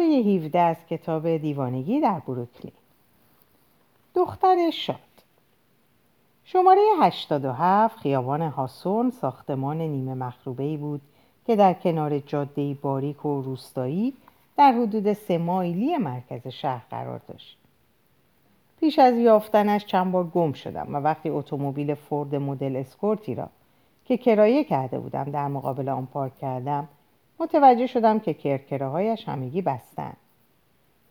شماره 17 از کتاب دیوانگی در بروکلین دختر شاد شماره 87 خیابان هاسون ساختمان نیمه مخروبه بود که در کنار جاده باریک و روستایی در حدود سه مایلی مرکز شهر قرار داشت. پیش از یافتنش چند بار گم شدم و وقتی اتومبیل فورد مدل اسکورتی را که کرایه کرده بودم در مقابل آن پارک کردم متوجه شدم که کرکرهایش همگی بستن.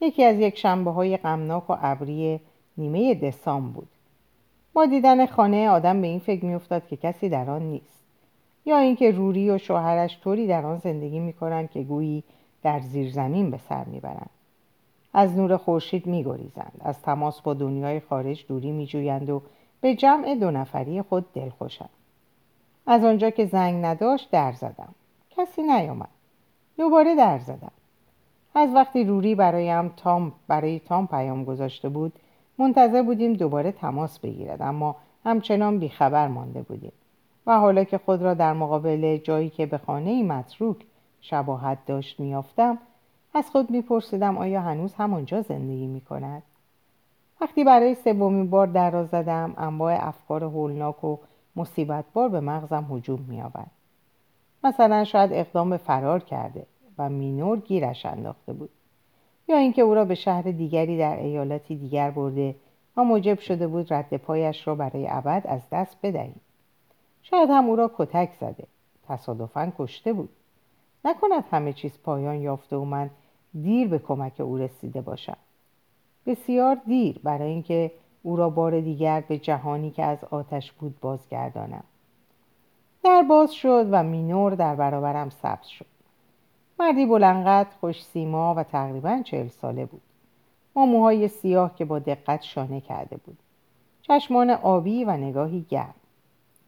یکی از یک شنبه های غمناک و ابری نیمه دسام بود. با دیدن خانه آدم به این فکر میافتاد که کسی در آن نیست. یا اینکه روری و شوهرش طوری در آن زندگی می‌کنند که گویی در زیر زمین به سر می‌برند از نور خورشید میگریزند. از تماس با دنیای خارج دوری میجویند و به جمع دو نفری خود دلخوشند. از آنجا که زنگ نداشت در زدم. کسی نیامد دوباره در زدم. از وقتی روری برایم تام برای تام پیام گذاشته بود منتظر بودیم دوباره تماس بگیرد اما همچنان بیخبر مانده بودیم. و حالا که خود را در مقابل جایی که به خانه متروک شباهت داشت میافتم از خود میپرسیدم آیا هنوز همانجا زندگی می‌کند؟ وقتی برای سومین بار در را زدم انواع افکار هولناک و مصیبت بار به مغزم هجوم میآورد. مثلا شاید اقدام به فرار کرده و مینور گیرش انداخته بود. یا اینکه او را به شهر دیگری در ایالتی دیگر برده و موجب شده بود رد پایش را برای ابد از دست بدهیم. شاید هم او را کتک زده تصادفا کشته بود. نکند همه چیز پایان یافته و من دیر به کمک او رسیده باشم. بسیار دیر برای اینکه او را بار دیگر به جهانی که از آتش بود بازگردانم. در باز شد و مینور در برابرم سبز شد. مردی بلنقد خوش سیما و تقریبا چهل ساله بود. با موهای سیاه که با دقت شانه کرده بود. چشمان آبی و نگاهی گرم.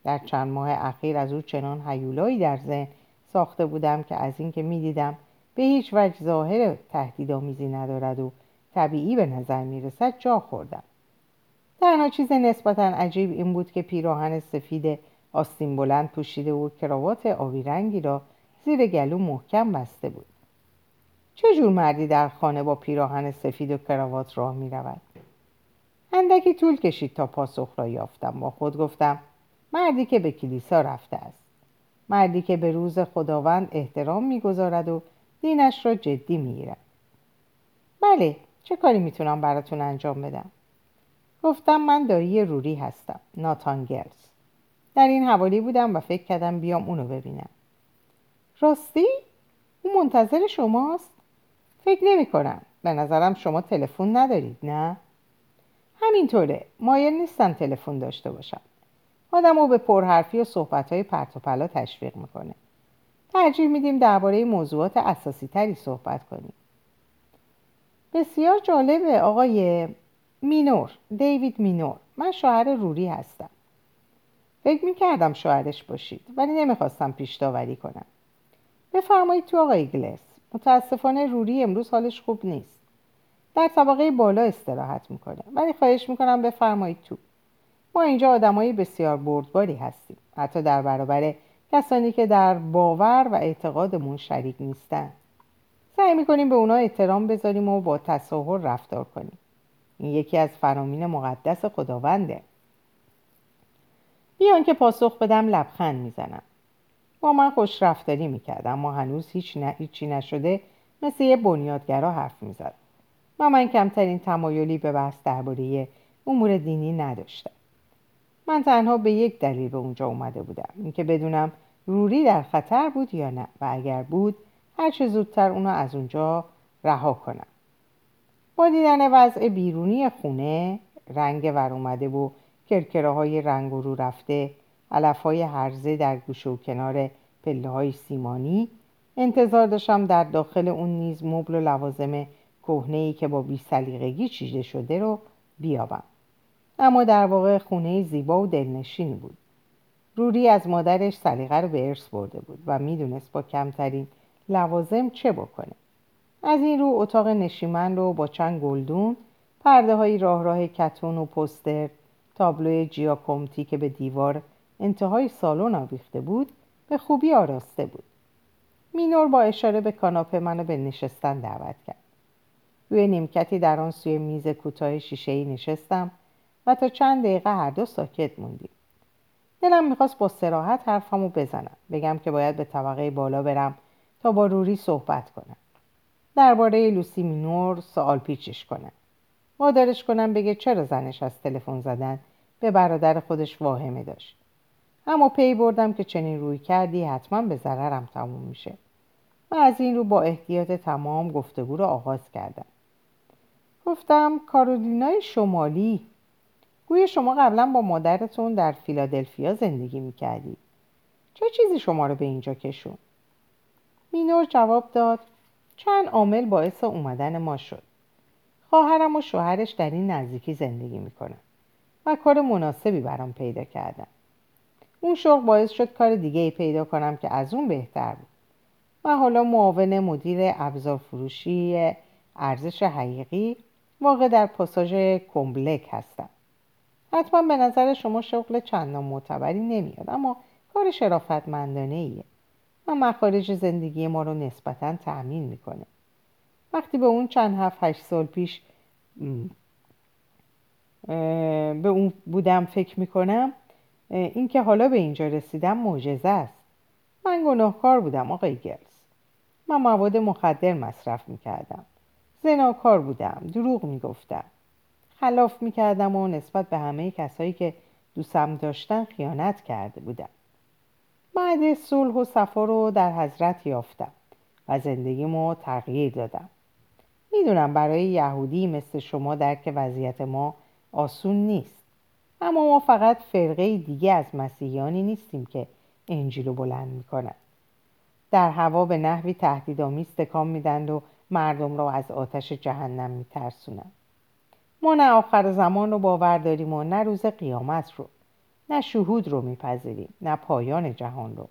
در چند ماه اخیر از او چنان حیولایی در ذهن ساخته بودم که از اینکه می‌دیدم به هیچ وجه ظاهر تهدیدآمیزی ندارد و طبیعی به نظر می‌رسد جا خوردم. تنها چیز نسبتا عجیب این بود که پیراهن سفید آستین بلند پوشیده و کراوات آبی رنگی را زیر گلو محکم بسته بود. چه جور مردی در خانه با پیراهن سفید و کراوات راه می رود؟ اندکی طول کشید تا پاسخ را یافتم. با خود گفتم مردی که به کلیسا رفته است. مردی که به روز خداوند احترام می‌گذارد و دینش را جدی می‌گیرد بله چه کاری می‌تونم براتون انجام بدم؟ گفتم من دایی روری هستم ناتان گرز در این حوالی بودم و فکر کردم بیام اونو ببینم. راستی؟ او منتظر شماست؟ فکر نمی کنم. به نظرم شما تلفن ندارید نه؟ همینطوره. مایل نیستم تلفن داشته باشم. آدم او به پرحرفی و صحبت پرت و پلا تشویق می‌کنه. ترجیح میدیم درباره موضوعات اساسی تری صحبت کنیم. بسیار جالبه آقای مینور دیوید مینور. من شوهر روری هستم. فکر می‌کردم شوهرش باشید ولی نمی‌خواستم پیش داوری کنم. بفرمایید تو آقای گلس متاسفانه روری امروز حالش خوب نیست. در طبقه بالا استراحت می‌کنه ولی خواهش می‌کنم بفرمایید تو. ما اینجا آدمایی بسیار بردباری هستیم. حتی در برابر کسانی که در باور و اعتقادمون شریک نیستن. سعی می‌کنیم به اونا احترام بذاریم و با تصاهر رفتار کنیم. این یکی از فرامین مقدس خداونده. بیان که پاسخ بدم لبخند می‌زنم. با من خوش رفتاری می‌کرد اما هنوز هیچ نه هیچی نشده مثل یه بنیادگرا حرف می‌زد. و من کمترین تمایلی به بحث درباره امور دینی نداشتم. من تنها به یک دلیل به اونجا اومده بودم. اینکه بدونم روری در خطر بود یا نه. و اگر بود هر چه زودتر اونو از اونجا رها کنم. با دیدن وضع بیرونی خونه رنگ ور اومده و کرکره های رنگ رو رفته علف های هرزه در گوشه و کنار پله های سیمانی. انتظار داشتم در داخل اون نیز مبل و لوازم کهنه که با بیسلیقگی چیده شده رو بیابم. اما در واقع خونه زیبا و دلنشینی بود. روری از مادرش سلیقه رو به ارث برده بود و می‌دونست با کمترین لوازم چه بکنه. از این رو اتاق نشیمن رو با چند گلدون پرده های راه راه کتون و پستر تابلوی جیاکومتی که به دیوار انتهای سالن آویخته بود به خوبی آراسته بود. مینور با اشاره به کاناپه منو به نشستن دعوت کرد. روی نیمکتی در آن سوی میز کوتاه شیشهای نشستم و تا چند دقیقه هر دو ساکت موندیم. دلم می‌خواست با صراحت حرفمو بزنم بگم که باید به طبقه بالا برم تا با روری صحبت کنم. درباره لوسی مینور سوال پیچش کنم. وادارش کنم بگه چرا زنش از تلفن زدن؟ به برادر خودش واهمه داشت. اما پی بردم که چنین رویکردی حتما به ضررم تموم میشه. و از این رو با احتیاط تمام گفتگو رو آغاز کردم. گفتم کارولینای شمالی گویا شما قبلا با مادرتون در فیلادلفیا زندگی می‌کردید چه چیزی شما رو به اینجا کشون؟ مینور جواب داد چند عامل باعث اومدن ما شد. خواهرم و شوهرش در این نزدیکی زندگی می‌کنن و کار مناسبی برام پیدا کردن. اون شغل باعث شد کار دیگه ای پیدا کنم که از اون بهتر بود و حالا معاون مدیر ابزار فروشی ارزش حقیقی واقع در پاساژ کمبلک هستم. حتما به نظر شما شغل چندان معتبری نمیاد اما کار شرافتمندانه ایه و مخارج زندگی ما رو نسبتا تأمین می‌کنه. وقتی به اون چند هفت هشت سال پیش به اون بودم فکر می‌کنم اینکه حالا به اینجا رسیدم معجزه است. من گناهکار بودم آقای گلز من مواد مخدر مصرف می‌کردم. زناکار بودم دروغ می‌گفتم. خلاف می‌کردم و نسبت به همه کسایی که دوستم داشتن خیانت کرده بودم. بعد صلح و صفا رو در حضرت یافتم و زندگیمو تغییر دادم. می‌دونم برای یهودی مثل شما درک وضعیت ما آسون نیست. اما ما فقط فرقه دیگه از مسیحیانی نیستیم که انجیل رو بلند می‌کنن. در هوا به نحوی تهدیدآمیز تکان میدند و مردم را از آتش جهنم میترسونند. ما نه آخر زمان رو باور داریم و نه روز قیامت رو نه شهود رو میپذیریم نه پایان جهان رو.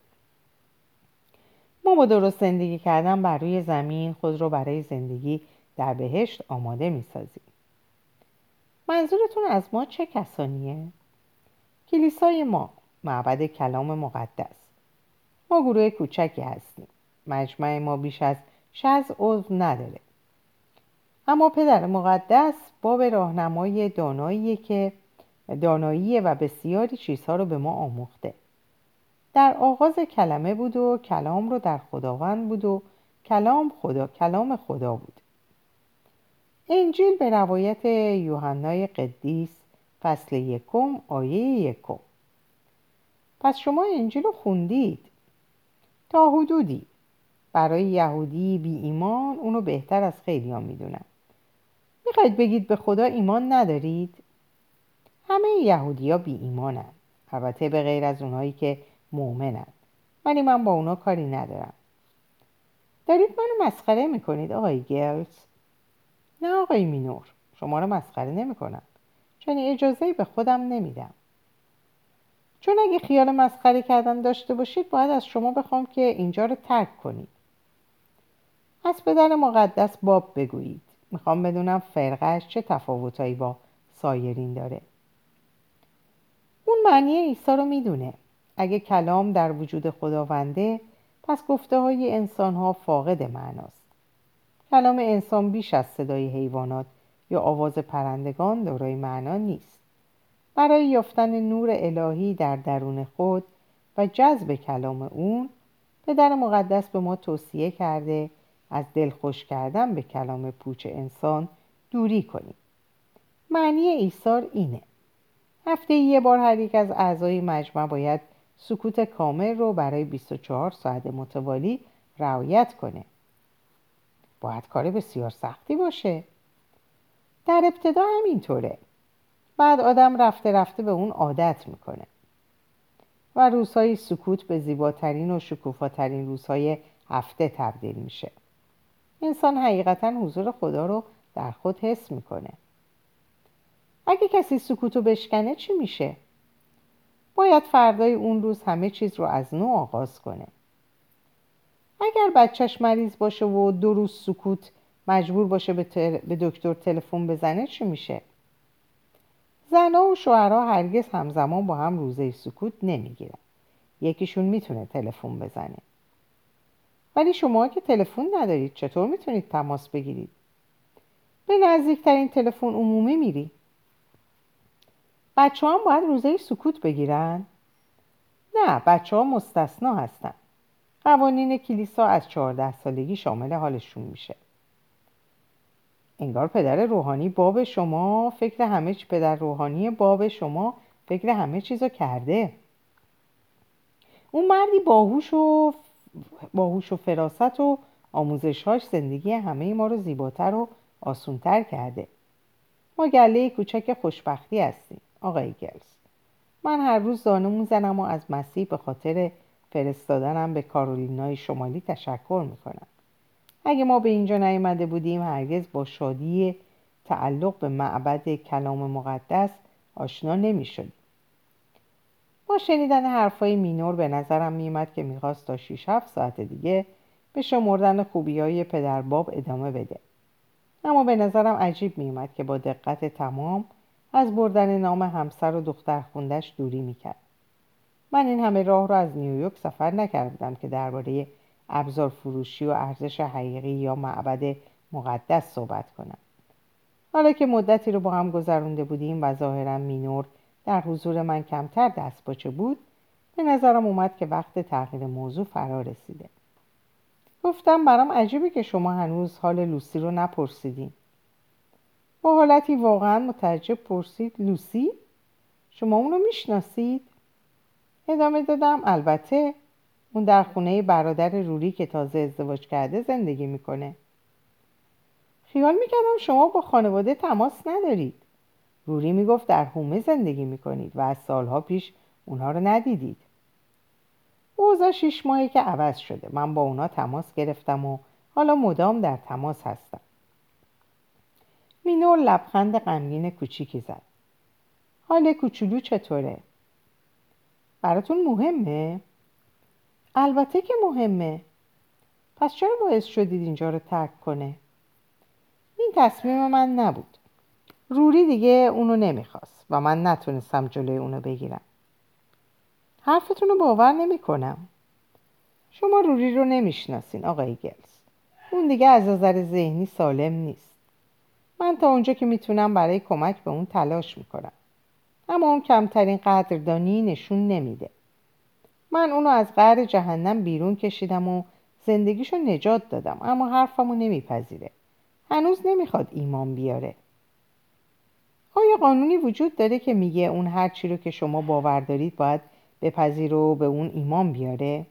ما با درست زندگی کردن بر روی زمین خود رو برای زندگی در بهشت آماده می‌سازیم. منظورتون از ما چه کسانیه؟ کلیسای ما معبد کلام مقدس. ما گروه کوچکی هستیم. مجمع ما بیش از شز عضو نداره. اما پدر مقدس باب راهنمای دانایی که دانایی و بسیاری چیزها رو به ما آموخته. در آغاز کلمه بود و کلام رو در خداوند بود و کلام خدا کلام خدا بود. انجیل به روایت یوحنای قدیس فصل یکم آیه یکم. پس شما انجیل رو خوندید؟ تا حدودی. برای یهودی بی ایمان اونو بهتر از خیلی ها می‌دونن. می‌خواید بگید به خدا ایمان ندارید؟ همه یهودی ها بی ایمانن. البته به غیر از اونهایی که مؤمنن. ولی من با اونا کاری ندارم. دارید منو مسخره می‌کنید آقای گلز؟ نه آقای مینور شما رو مسخره نمی‌کنم. چون اجازه به خودم نمیدم. چون اگه خیال مسخره کردن داشته باشید باید از شما بخوام که اینجا رو ترک کنید. از پدر مقدس باب بگویید. می‌خوام بدونم فرقش چه تفاوتایی با سایرین داره. اون معنی عیسی رو می‌دونه. اگه کلام در وجود خداونده پس گفته های انسان ها فاقد معناست. کلام انسان بیش از صدای حیوانات یا آواز پرندگان دارای معنا نیست. برای یافتن نور الهی در درون خود و جذب کلام اون پدر مقدس به ما توصیه کرده از دلخوش کردن به کلام پوچ انسان دوری کنیم. معنی ایثار اینه. هفته یه بار هر یک از اعضای مجمع باید سکوت کامل رو برای 24 ساعت متوالی رعایت کنه. باید کار بسیار سختی باشه. در ابتدا همینطوره. بعد آدم رفته رفته به اون عادت می‌کنه. و روزهای سکوت به زیباترین و شکوفاترین روزهای هفته تبدیل میشه. انسان حقیقتا حضور خدا رو در خود حس می‌کنه. اگه کسی سکوتو بشکنه چی میشه؟ باید فردای اون روز همه چیز رو از نو آغاز کنه. اگر بچهش مریض باشه و دو روز سکوت مجبور باشه به, به دکتر تلفن بزنه چی میشه؟ زنها و شوهرها هرگز همزمان با هم روزه سکوت نمی‌گیرن. یکیشون می‌تونه تلفن بزنه. ولی شما که تلفن ندارید چطور می‌تونید تماس بگیرید؟ به نزدیکترین تلفن عمومی میری. بچه هم باید روزه سکوت بگیرن؟ نه بچه ها مستثنا هستن. قوانین کلیسا از چهارده سالگی شامل حالشون میشه. انگار پدر روحانی باب شما فکر همه چی پدر روحانی باب شما فکر همه چیزو کرده. اون مردی باهوش و باهوش و فراست و آموزشهاش زندگی همه ما رو زیباتر و آسونتر کرده. ما گله کوچک خوشبختی هستیم آقای گلز. من هر روز دانه زنم و از مسیح به خاطر فرستادنم به کارولینای شمالی تشکر می‌کنم. اگه ما به اینجا نیامده بودیم هرگز با شادی تعلق به معبد کلام مقدس آشنا نمی‌شد با شنیدن حرفای مینور به نظرم میومد که می‌خواست تا 6 7 ساعت دیگه به شمردن خوبی های پدر باب ادامه بده. اما به نظرم عجیب میومد که با دقت تمام از بردن نام همسر و دختر خوندش دوری می‌کرد. من این همه راه رو از نیویورک سفر نکردم که درباره ابزار فروشی و ارزش حقیقی یا معبد مقدس صحبت کنم. حالا که مدتی رو با هم گذرونده بودیم و ظاهرا مینور در حضور من کمتر دست باچه بود به نظرم اومد که وقت تغییر موضوع فرا رسیده. گفتم برام عجیبه که شما هنوز حال لوسی رو نپرسیدین. با حالتی واقعا متعجب پرسید لوسی؟ شما اونو می‌شناسید؟ ادامه دادم. البته اون در خونه برادر روری که تازه ازدواج کرده زندگی می‌کنه. خیال می‌کردم شما با خانواده تماس ندارید. روری می‌گفت در هومه زندگی می‌کنید و از سالها پیش اونها رو ندیدید. اوضاع شیش ماهی که عوض شده. من با اونا تماس گرفتم و حالا مدام در تماس هستم. مینور لبخند غمگین کوچیکی زد. حال کوچولو چطوره؟ براتون مهمه؟ البته که مهمه. پس چرا باعث شدید اینجا رو ترک کنه؟ این تصمیم من نبود. روری دیگه اونو نمی‌خواست و من نتونستم جلوی اونو بگیرم. حرفتون رو باور نمی‌کنم. شما روری رو نمی‌شناسین آقای گلز. اون دیگه از نظر ذهنی سالم نیست. من تا اونجا که می‌تونم برای کمک به اون تلاش می‌کنم. اما اون کمترین قدردانی نشون نمیده. من اونو از قهر جهنم بیرون کشیدم و زندگیشو نجات دادم اما حرفمو نمیپذیره. هنوز نمی‌خواد ایمان بیاره. آیا قانونی وجود داره که میگه اون هر چی رو که شما باور دارید باید بپذیر و به اون ایمان بیاره؟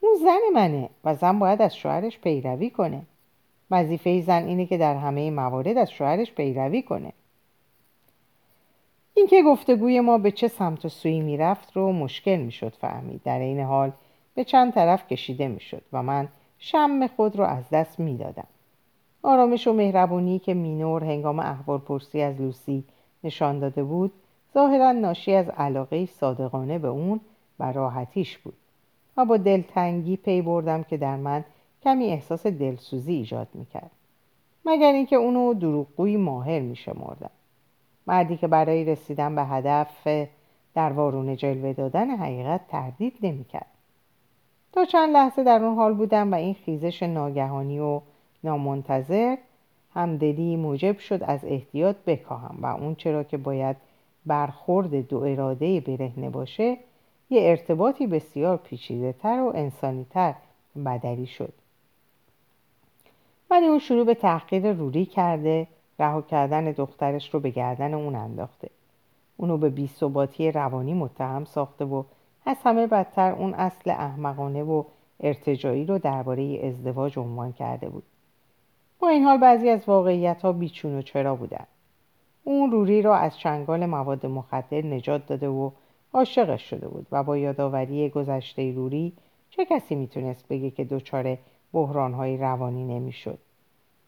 اون زن منه و زن باید از شوهرش پیروی کنه. وظیفه زن اینه که در همه موارد از شوهرش پیروی کنه. اینکه گفتگوی ما به چه سمت و سوی می‌رفت رو مشکل می‌شد فهمید. در این حال به چند طرف کشیده می‌شد و من شم خود رو از دست می‌دادم. آرامش و مهربونی که مینور هنگام احوال پرسی از لوسی نشان داده بود ظاهرا ناشی از علاقه صادقانه به اون و راحتیش بود. و با دلتنگی پی بردم که در من کمی احساس دلسوزی ایجاد می‌کرد. مگر اینکه اونو دروغگوی ماهر میشمردم. مردی که برای رسیدن به هدف در وارونه جلوه دادن حقیقت تردید نمی‌کرد. تا چند لحظه در اون حال بودم و این خیزش ناگهانی و نامنتظر همدلی موجب شد از احتیاط بکاهم و اون چرا که باید برخورد دو اراده برهنه باشه یه ارتباطی بسیار پیچیده تر و انسانی تر بدلی شد. ولی اون شروع به تحقیر روری کرده رها کردن دخترش رو به گردن اون انداخته. اونو به بیثباتی روانی متهم ساخته و از همه بدتر اون اصل احمقانه و ارتجایی رو درباره ازدواج عنوان کرده بود. با این حال بعضی از واقعیت ها بیچون و چرا بودن. اون روری را از چنگال مواد مخدر نجات داده و عاشقش شده بود و با یادآوری گذشته روری چه کسی می‌تونست بگه که دچار بحرانهای روانی نمی‌شد؟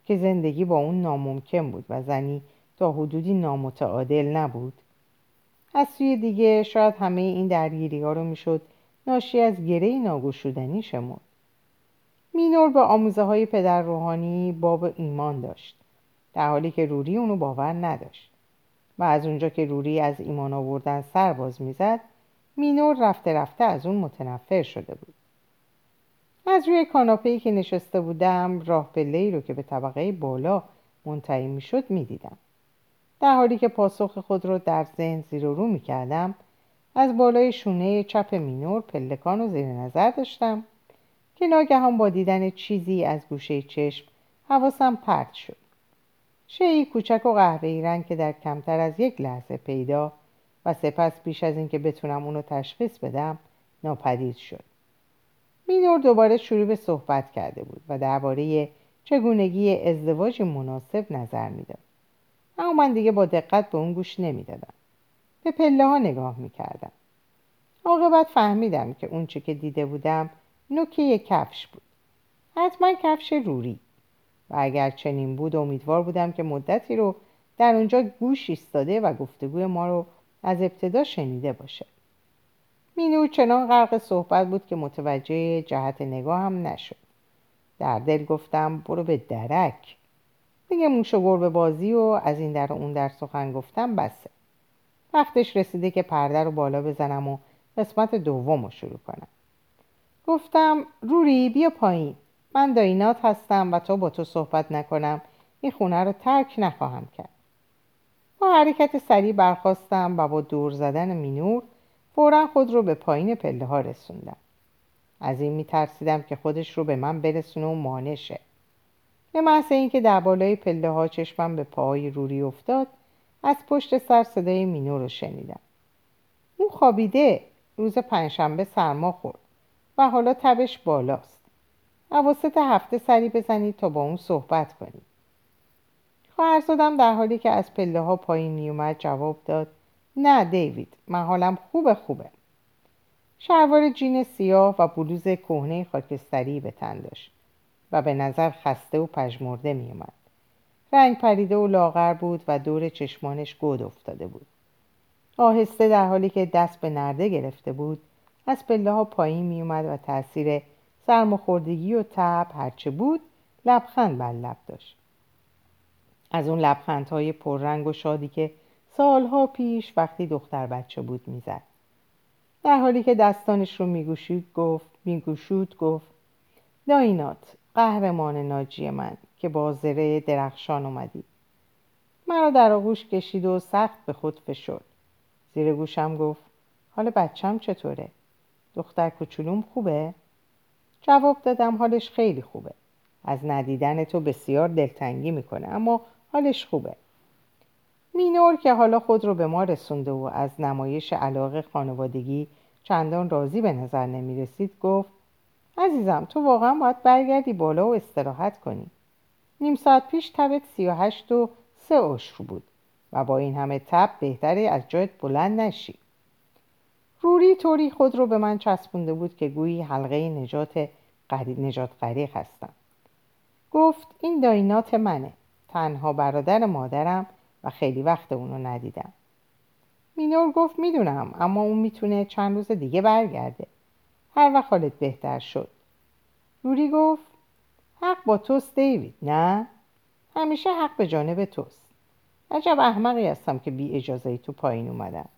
که زندگی با اون ناممکن بود و زنی تا حدودی نامتعادل نبود. از سوی دیگه شاید همه این درگیری ها رو می‌شد ناشی از گره ناگشودنی شمرد. مینور به آموزه های پدر روحانی باب ایمان داشت در حالی که روری اونو باور نداشت. و از اونجا که روری از ایمان آوردن سر باز می‌زد مینور رفته رفته از اون متنفر شده بود. از روی کاناپه‌ای که نشسته بودم راه پله‌ای رو که به طبقه بالا منتهی می‌شد می‌دیدم. در حالی که پاسخ خود را در ذهن زیر و رو می‌کردم از بالای شونه چپ مینور پلکان و زیر نظر داشتم که ناگهان با دیدن چیزی از گوشه چشم حواسم پرت شد. شیعی کوچک و قهوه‌ای رنگ که در کمتر از یک لحظه پیدا و سپس بیش از اینکه بتونم اونو تشخیص بدم ناپدید شد. مینور دوباره شروع به صحبت کرده بود و درباره چگونگی ازدواج مناسب نظر می‌داد. اما من دیگه با دقت به اون گوش نمی‌دادم. به پله ها نگاه می‌کردم. عاقبت فهمیدم که اون چه که دیده بودم نوکه کفش بود. حتما کفش روری. و اگر چنین بود امیدوار بودم که مدتی رو در اونجا گوش ایستاده و گفتگوی ما رو از ابتدا شنیده باشه. مینور چنان غرق صحبت بود که متوجه جهت نگاه هم نشد. در دل گفتم برو به درک. دیگه موش و گربه بازی و از این در اون در سخن گفتم بسه. وقتش رسیده که پرده رو بالا بزنم و قسمت دوم رو شروع کنم. گفتم روری بیا پایین. من داینات هستم و تو با تو صحبت نکنم این خونه رو ترک نخواهم کرد. با حرکت سریع برخواستم و با دور زدن مینور فورا خود رو به پایین پله ها رسوندم. از این میترسیدم که خودش رو به من برسونه و مانشه. به محض اینکه در بالای پله ها چشمم به پاهای روری افتاد از پشت سر صدای مینو رو شنیدم. اون خوابیده روز پنجشنبه سرما خورد و حالا تبش بالاست. عواسط هفته سری بزنید تا با اون صحبت کنید خواهرزادم در حالی که از پله ها پایین میومد جواب داد نه دیوید من حالم خوبه خوبه. شلوار جین سیاه و بلوز کهنه خاکستری به تن داشت و به نظر خسته و پژمرده میومد رنگ پریده و لاغر بود و دور چشمانش گود افتاده بود. آهسته در حالی که دست به نرده گرفته بود از پله ها پایین می اومد و تاثیر سرماخوردگی و تب هرچه بود لبخند بر لب داشت. از اون لبخندهای پررنگ و شادی که سالها پیش وقتی دختر بچه بود می‌زد. در حالی که دستانش رو میگوشید گفت میگوشود گفت داینات قهرمان ناجی من که با زره درخشان اومدی. مرا در آغوش کشید و سخت به خود فشرد زیر گوشم گفت حال بچم چطوره؟ دختر کوچولوم خوبه؟ جواب دادم حالش خیلی خوبه. از ندیدن تو بسیار دلتنگی می‌کنه اما حالش خوبه. مینور که حالا خود رو به ما رسونده و از نمایش علاقه خانوادگی چندان راضی به نظر نمی رسید گفت عزیزم تو واقعا باید برگردی بالا و استراحت کنی. نیم ساعت پیش تبت سی و هشت و سه عشر بود و با این همه تب بهتره از جایت بلند نشی. روری طوری خود رو به من چسبونده بود که گویی حلقه نجات قریب نجات غریق هستم. گفت این داینات منه. تنها برادر مادرم و خیلی وقت اونو ندیدم. مینور گفت می‌دونم اما اون می‌تونه چند روز دیگه برگرده. هر وقت حالت بهتر شد. روری گفت حق با توست دیوید نه؟ همیشه حق به جانب توست. عجب احمقی هستم که بی اجازه تو پایین اومدم.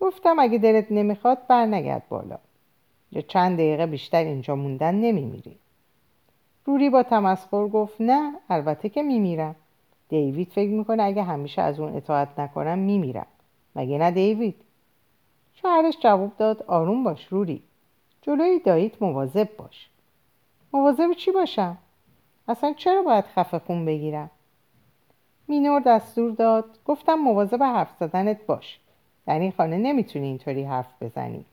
گفتم اگه دلت نمی‌خواد بر نگرد بالا. یا چند دقیقه بیشتر اینجا موندن نمیمیری. روری با تمسخر گفت نه البته که میمیرم. دیوید فکر می‌کنه اگه همیشه از اون اطاعت نکنم میمیرم. مگه نه دیوید؟ شوهرش جواب داد آروم باش روری. جلوی داییت مواظب باش. مواظب چی باشم؟ اصلا چرا باید خفه خون بگیرم؟ مینور دستور داد. گفتم مواظب حرف زدنت باش. در این خانه نمی‌تونی اینطوری حرف بزنی.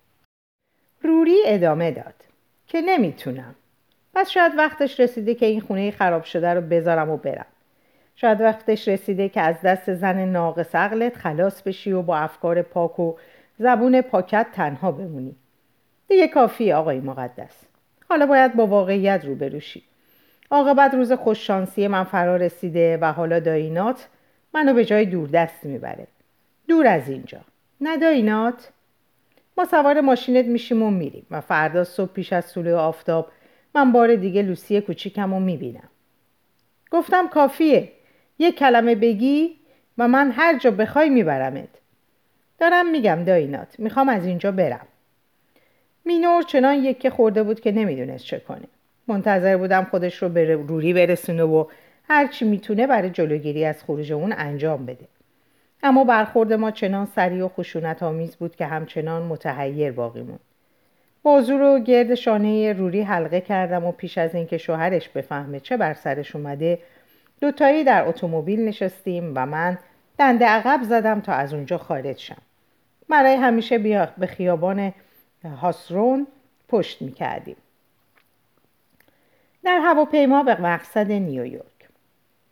روری ادامه داد. که نمی‌تونم. پس شاید وقتش رسیده که این خونه خراب شده رو بذارم و برم. شاید وقتش رسیده که از دست زن ناقص عقلت خلاص بشی و با افکار پاک و زبون پاکت تنها بمونی. دیگه کافی آقای مقدس. حالا باید با واقعیت روبرو شی. عاقبت روز خوششانسی من فرا رسیده و حالا داینات منو به جای دوردست می‌بره. دور از اینجا. نه داینات. ما سوار ماشینت میشیم و میریم و فردا صبح پیش از طلوع آفتاب من بار دیگه لوسی کوچیکم رو می‌بینم. گفتم کافیه. یک کلمه بگی و من هر جا بخوای میبرمت. دارم میگم داینات می‌خوام از اینجا برم. مینور چنان یکه خورده بود که نمی‌دونست چه کنه. منتظر بودم خودش رو به روری برسونه و هر چی می‌تونه برای جلوگیری از خروج اون انجام بده. اما برخورد ما چنان سریع و خشونت آمیز بود که همچنان متحیر باقی موند. بازو رو گرد شانه روری حلقه کردم و پیش از اینکه شوهرش بفهمه چه بر سرش اومده دوتایی در اتومبیل نشستیم و من دنده عقب زدم تا از اونجا خارج شم. برای همیشه به خیابان هاسرون پشت می‌کردیم. در هواپیما به مقصد نیویورک.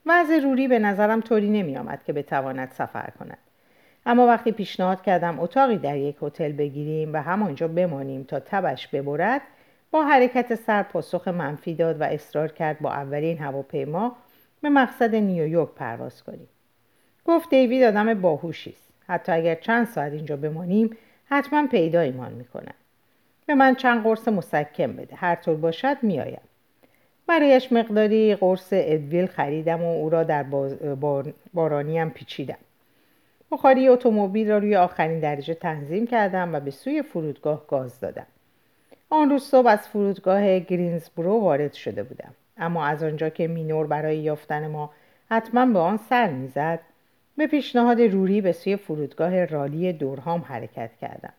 وضع روری به نظرم طوری نمی آمد که بتواند سفر کند. اما وقتی پیشنهاد کردم اتاقی در یک هتل بگیریم و همانجا بمانیم تا تبش ببرد با حرکت سر پاسخ منفی داد و اصرار کرد با اولین هواپیما به مقصد نیویورک پرواز کنیم گفت دیوید آدم باهوشی است. حتی اگر چند ساعت اینجا بمانیم حتما پیدا ایمان می‌کنن به من چند قرص مسکم بده. هر طور باشد میآیم. برایش مقداری قرص ادویل خریدم و او را در بارانیم پیچیدم. بخاری اتومبیل را روی آخرین درجه تنظیم کردم و به سوی فرودگاه گاز دادم. آن روز صبح از فرودگاه گرینزبرو وارد شده بودم. اما از آنجا که مینور برای یافتن ما حتما به آن سر می‌زد به پیشنهاد روری به سوی فرودگاه رالی دورهام حرکت کردم.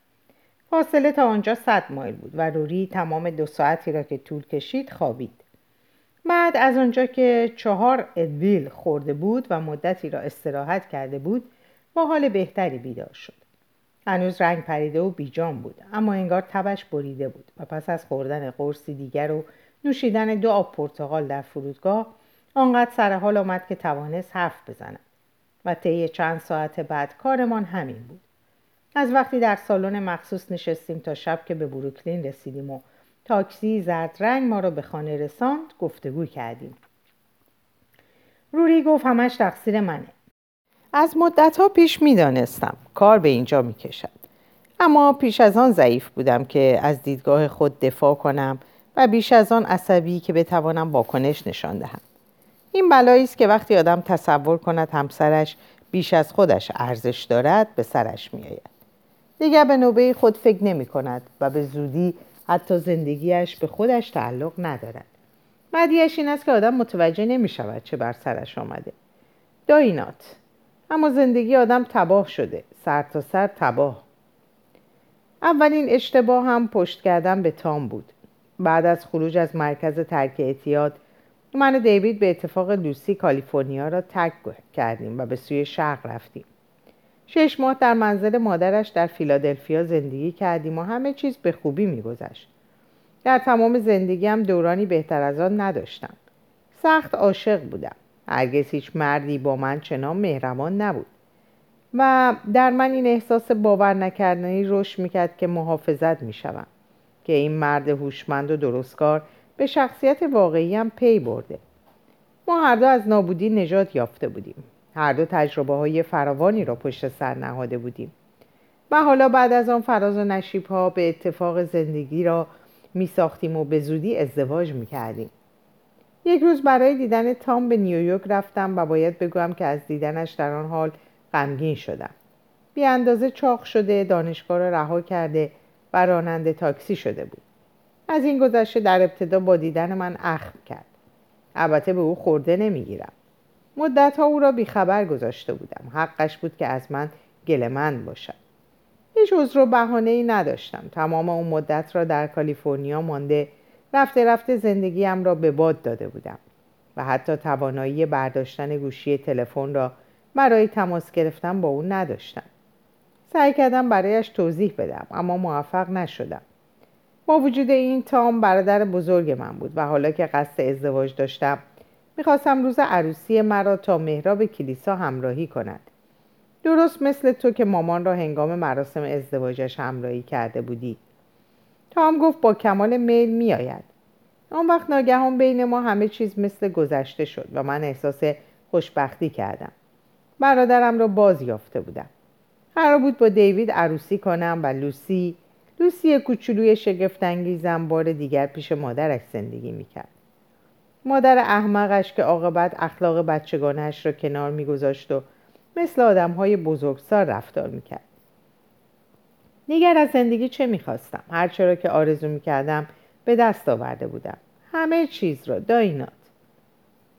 فاصله تا آنجا صد مایل بود و روری تمام دو ساعتی را که طول کشید خوابید. بعد از آنجا که چهار ادویل خورده بود و مدتی را استراحت کرده بود با حال بهتری بیدار شد. هنوز رنگ پریده و بیجان بود اما انگار تبش بریده بود و پس از خوردن قرصی دیگر و نوشیدن دو آب پرتغال در فرودگاه آنقدر سر حال آمد که توانست حرف بزند و طی چند ساعت بعد کارمان همین بود. از وقتی در سالن مخصوص نشستیم تا شب که به بروکلین رسیدیم و تاکسی زرد رنگ ما را به خانه رساند گفتگو کردیم. روری گفت همش تقصیر منه. از مدت ها پیش می دانستم کار به اینجا می کشد. اما پیش از آن ضعیف بودم که از دیدگاه خود دفاع کنم و بیش از آن عصبی که بتوانم واکنش نشان دهم. این بلایی است که وقتی آدم تصور کند همسرش بیش از خودش ارزش دارد به سرش میآید. دیگر به نوبه خود فکر نمی کند و به زودی حتی زندگیش به خودش تعلق ندارد. مدیش این است که آدم متوجه نمی شود چه بر سرش آمده. داینات. اما زندگی آدم تباه شده. سر تا سر تباه. اولین اشتباه هم پشت کردن به تام بود. بعد از خروج از مرکز ترک اعتیاد من و دیوید به اتفاق لوسی کالیفرنیا را ترک کردیم و به سوی شرق رفتیم. شش ماه در منزل مادرش در فیلادلفیا زندگی کردیم و همه چیز به خوبی میگذشت. در تمام زندگیم دورانی بهتر از آن نداشتم. سخت عاشق بودم. هرگز هیچ مردی با من چنان مهربان نبود. و در من این احساس باور نکردنی رشد می‌کرد که محافظت می‌شوم. که این مرد هوشمند و درستکار به شخصیت واقعیم پی برده ما هر دو از نابودی نجات یافته بودیم هر دو تجربه های فراوانی را پشت سر نهاده بودیم و حالا بعد از آن فراز و نشیب ها به اتفاق زندگی را می ساختیم و به زودی ازدواج می کردیم. یک روز برای دیدن تام به نیویورک رفتم و باید بگویم که از دیدنش در آن حال غمگین شدم. بی اندازه چاق شده دانشگاه را رها کرده و راننده تاکسی شده بود. از این گذشته در ابتدا با دیدن من اخم کرد. البته به او خورده نمی‌گیرم. مدت ها او را بیخبر گذاشته بودم. حقش بود که از من گلمند باشد. هیچ عذر و بهانه ای نداشتم. تمام اون مدت را در کالیفرنیا مانده رفته رفته زندگیم را به باد داده بودم و حتی توانایی برداشتن گوشی تلفن را برای تماس گرفتن با او نداشتم. سعی کردم برایش توضیح بدم اما موفق نشدم. با وجود این تام برادر بزرگ من بود و حالا که قصد ازدواج داشتم می‌خواستم روز عروسی مرا تا مهراب کلیسا همراهی کند. درست مثل تو که مامان را هنگام مراسم ازدواجش همراهی کرده بودی. تام گفت با کمال میل میآید. آن وقت ناگهان بین ما همه چیز مثل گذشته شد و من احساس خوشبختی کردم. برادرم را باز یافته بودم. قرار بود با دیوید عروسی کنم و لوسی لوسی کوچولوی شگفتانگیزم بار دیگر پیش مادرش زندگی می‌کرد. مادر احمقش که عاقبت اخلاق بچگانش را کنار میگذاشت و مثل آدم های بزرگسال رفتار می‌کرد. دیگر از زندگی چه می‌خواستم؟ هرچه را که آرزو می‌کردم به دست آورده بودم. همه چیز را داینات.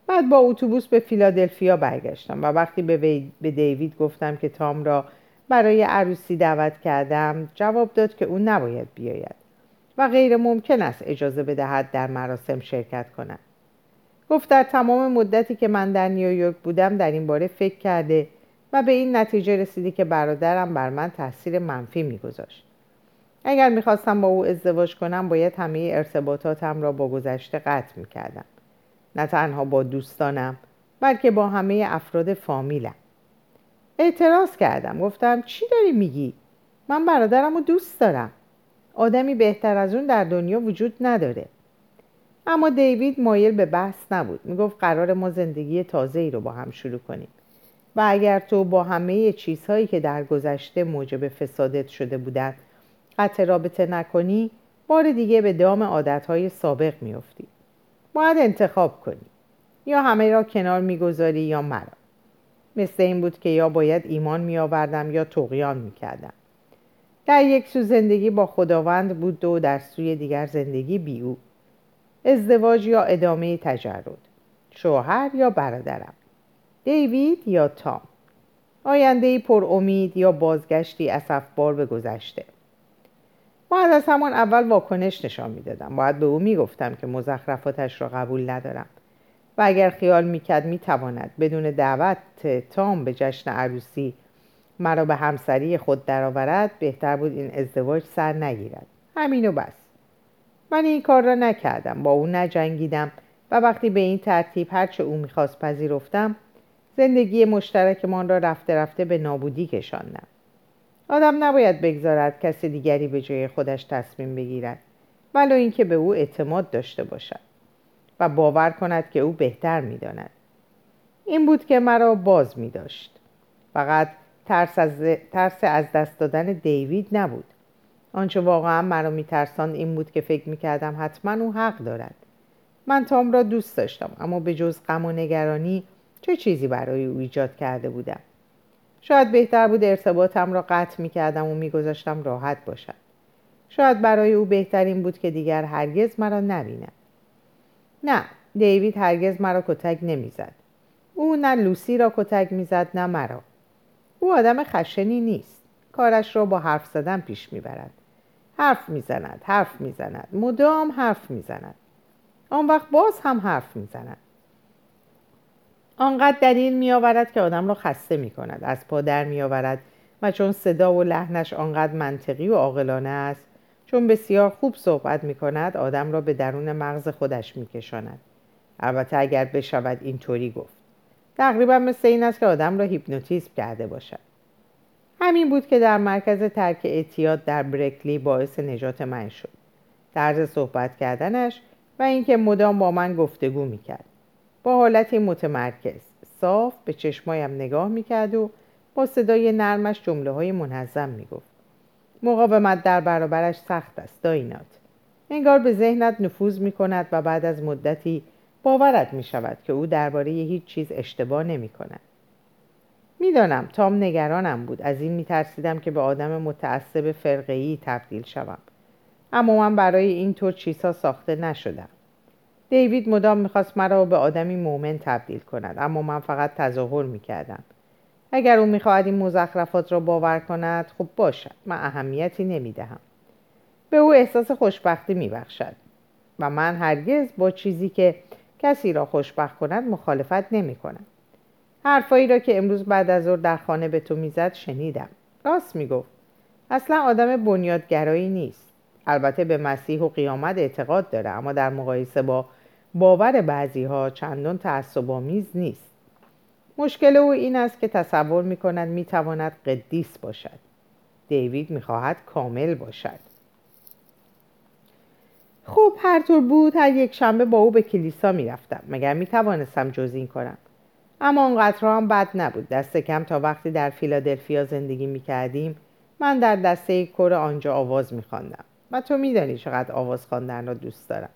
بعد با اتوبوس به فیلادلفیا برگشتم و وقتی به, به دیوید گفتم که تام را برای عروسی دعوت کردم. جواب داد که او نباید بیاید و غیر ممکن است اجازه بدهد در مراسم شرکت کند. گفت در تمام مدتی که من در نیویورک بودم در این باره فکر کرده و به این نتیجه رسیدی که برادرم بر من تاثیر منفی میگذاشت. اگر می‌خواستم با او ازدواج کنم باید همه ارتباطاتم را با گذشته قطع می‌کردم. نه تنها با دوستانم بلکه با همه افراد فامیلم. اعتراض کردم. گفتم چی داری میگی؟ من برادرم رو دوست دارم. آدمی بهتر از اون در دنیا وجود نداره. اما دیوید مایل به بحث نبود. می‌گفت قرار ما زندگی تازه ای رو با هم شروع کنیم. و اگر تو با همه چیزهایی که در گذشته موجب فسادت شده بودند قطع رابطه نکنی بار دیگه به دام عادتهای سابق میافتی. باید انتخاب کنی. یا همه را کنار می‌گذاری یا مرا. مثل این بود که یا باید ایمان میآوردم یا تقیان می‌کردم. در یک سو زندگی با خداوند بود و در سوی دیگر زندگی بی او. ازدواج یا ادامه تجرد شوهر یا برادرم دیوید یا تام. آینده پر امید یا بازگشتی اسفبار به گذشته. باید از همان اول واکنش نشان می‌دادم. باید به او می‌گفتم که مزخرفاتش را قبول ندارم. و اگر خیال می‌کرد می‌تواند بدون دعوت تام به جشن عروسی مرا به همسری خود درآورد بهتر بود این ازدواج سر نگیرد. همینو بس. من این کار را نکردم با او نجنگیدم و وقتی به این ترتیب هرچه او می‌خواست پذیرفتم زندگی مشترکمان را رفته رفته به نابودی کشاندم. آدم نباید بگذارد کسی دیگری به جای خودش تصمیم بگیرد ولو اینکه به او اعتماد داشته باشد. و باور کند که او بهتر می‌داند. این بود که مرا باز می داشت فقط ترس از, ترس از دست دادن دیوید نبود. آنچه واقعا مرا میترساند این بود که فکر می‌کردم حتما او حق دارد. من تام را دوست داشتم اما به جز غم و نگرانی چه چیزی برای او ایجاد کرده بودم؟ شاید بهتر بود ارتباطم را قطع می‌کردم و میگذاشتم راحت باشد. شاید برای او بهترین بود که دیگر هرگز مرا نبیند. نه دیوید هرگز مرا کتک نمی‌زد. او نه لوسی را کتک می‌زد نه مرا. او آدم خشنی نیست. کارش را با حرف زدن پیش می‌برد. حرف می‌زند حرف می‌زند. مدام حرف می‌زند. آن وقت باز هم حرف می‌زند. آنقدر دلیل میآورد که آدم را خسته می کند از پا در میآورد و چون صدا و لحنش آنقدر منطقی و عاقلانه است چون بسیار خوب صحبت می کند آدم را به درون مغز خودش می کشاند. البته اگر بشود اینطوری گفت. تقریبا مثل این است که آدم را هیپنوتیزم کرده باشد. همین بود که در مرکز ترک اعتیاد در برکلی باعث نجات من شد. طرز صحبت کردنش و اینکه مدام با من گفتگو می‌کرد. با حالتی متمرکز صاف به چشمایم نگاه می‌کرد و با صدای نرمش جمله های منظم می‌گفت. مقاومت در برابرش سخت است داینات. انگار به ذهنت نفوذ می کند و بعد از مدتی باورت می شود که او درباره هیچ چیز اشتباه نمی کند می‌دانم تام نگرانم بود. از این میترسیدم که به آدم متعصب فرقه‌ای تبدیل شوم. اما من برای این طور چیزها ساخته نشدم. دیوید مدام می‌خواست مرا به آدمی مؤمن تبدیل کند اما من فقط تظاهر می‌کردم. اگر او می‌خواهد این مزخرفات را باور کند خب باشد. من اهمیتی نمی‌دهم. به او احساس خوشبختی میبخشد. و من هرگز با چیزی که کسی را خوشبخت کند مخالفت نمی کنم. حرفایی را که امروز بعد از ظهر در خانه به تو می‌زد شنیدم. راست می‌گفت. اصلا آدم بنیادگرایی نیست. البته به مسیح و قیامت اعتقاد داره اما در مقایسه با باور بعضی ها چندان تعصبآمیز نیست. مشکل او این است که تصور می کند می تواند قدیس باشد. دیوید می خواهد کامل باشد. خب هر طور بود هر یک شنبه با او به کلیسا می رفتم مگر می توانستم جز این کنم؟ اما آنقدر هم بد نبود. دست کم تا وقتی در فیلادلفیا زندگی می کردیم من در دسته کور آنجا آواز می خواندم و تو میدانی چقدر آواز خواندن را دوست دارم.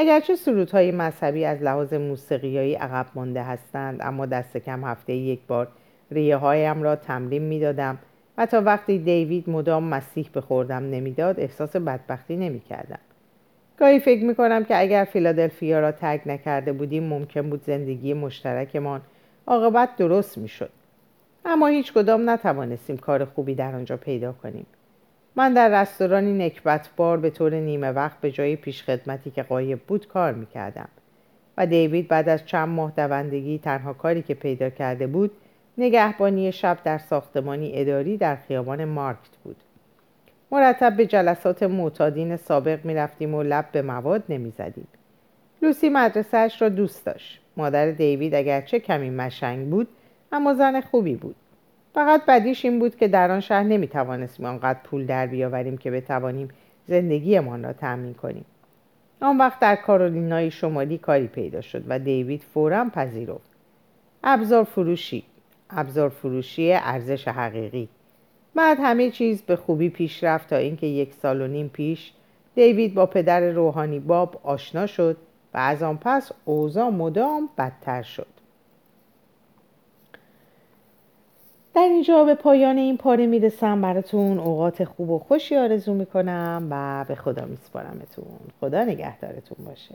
اگرچه سرودهای مذهبی از لحاظ موسیقیایی عقب مانده هستند اما دست کم هفته یک بار ریه هایم را تمرین می‌دادم و تا وقتی دیوید مدام مسیح به خوردم نمی‌داد احساس بدبختی نمی‌کردم. گاهی فکر می‌کنم که اگر فیلادلفیا را ترک نکرده بودیم ممکن بود زندگی مشترکمان عاقبت درست می‌شد. اما هیچ کدام نتوانستیم کار خوبی در آنجا پیدا کنیم. من در رستورانی نکبت بار به طور نیمه وقت به جای پیشخدمتی که قایب بود کار می‌کردم. و دیوید بعد از چند ماه دوندگی تنها کاری که پیدا کرده بود نگهبانی شب در ساختمانی اداری در خیابان مارکت بود. مرتب به جلسات معتادین سابق می‌رفتیم و لب به مواد نمی‌زدیم. لوسی مدرسهش را دوست داشت. مادر دیوید اگرچه کمی مشنگ بود اما زن خوبی بود. فقط بدیش این بود که در آن شهر نمی‌توانستیم آنقدر پول در بیاوریم که بتوانیم زندگیمان را تأمین کنیم. آن وقت در کارولینای شمالی کاری پیدا شد و دیوید فورا پذیرفت. ابزار فروشی ابزار فروشی ارزش حقیقی. بعد همه چیز به خوبی پیش رفت تا اینکه یک سال و نیم پیش دیوید با پدر روحانی باب آشنا شد و از آن پس اوضاع مدام بدتر شد. در اینجا به پایان این پاره می‌رسم. براتون اوقات خوب و خوشی آرزو می‌کنم و به خدا میسپارمتون. خدا نگهدارتون باشه.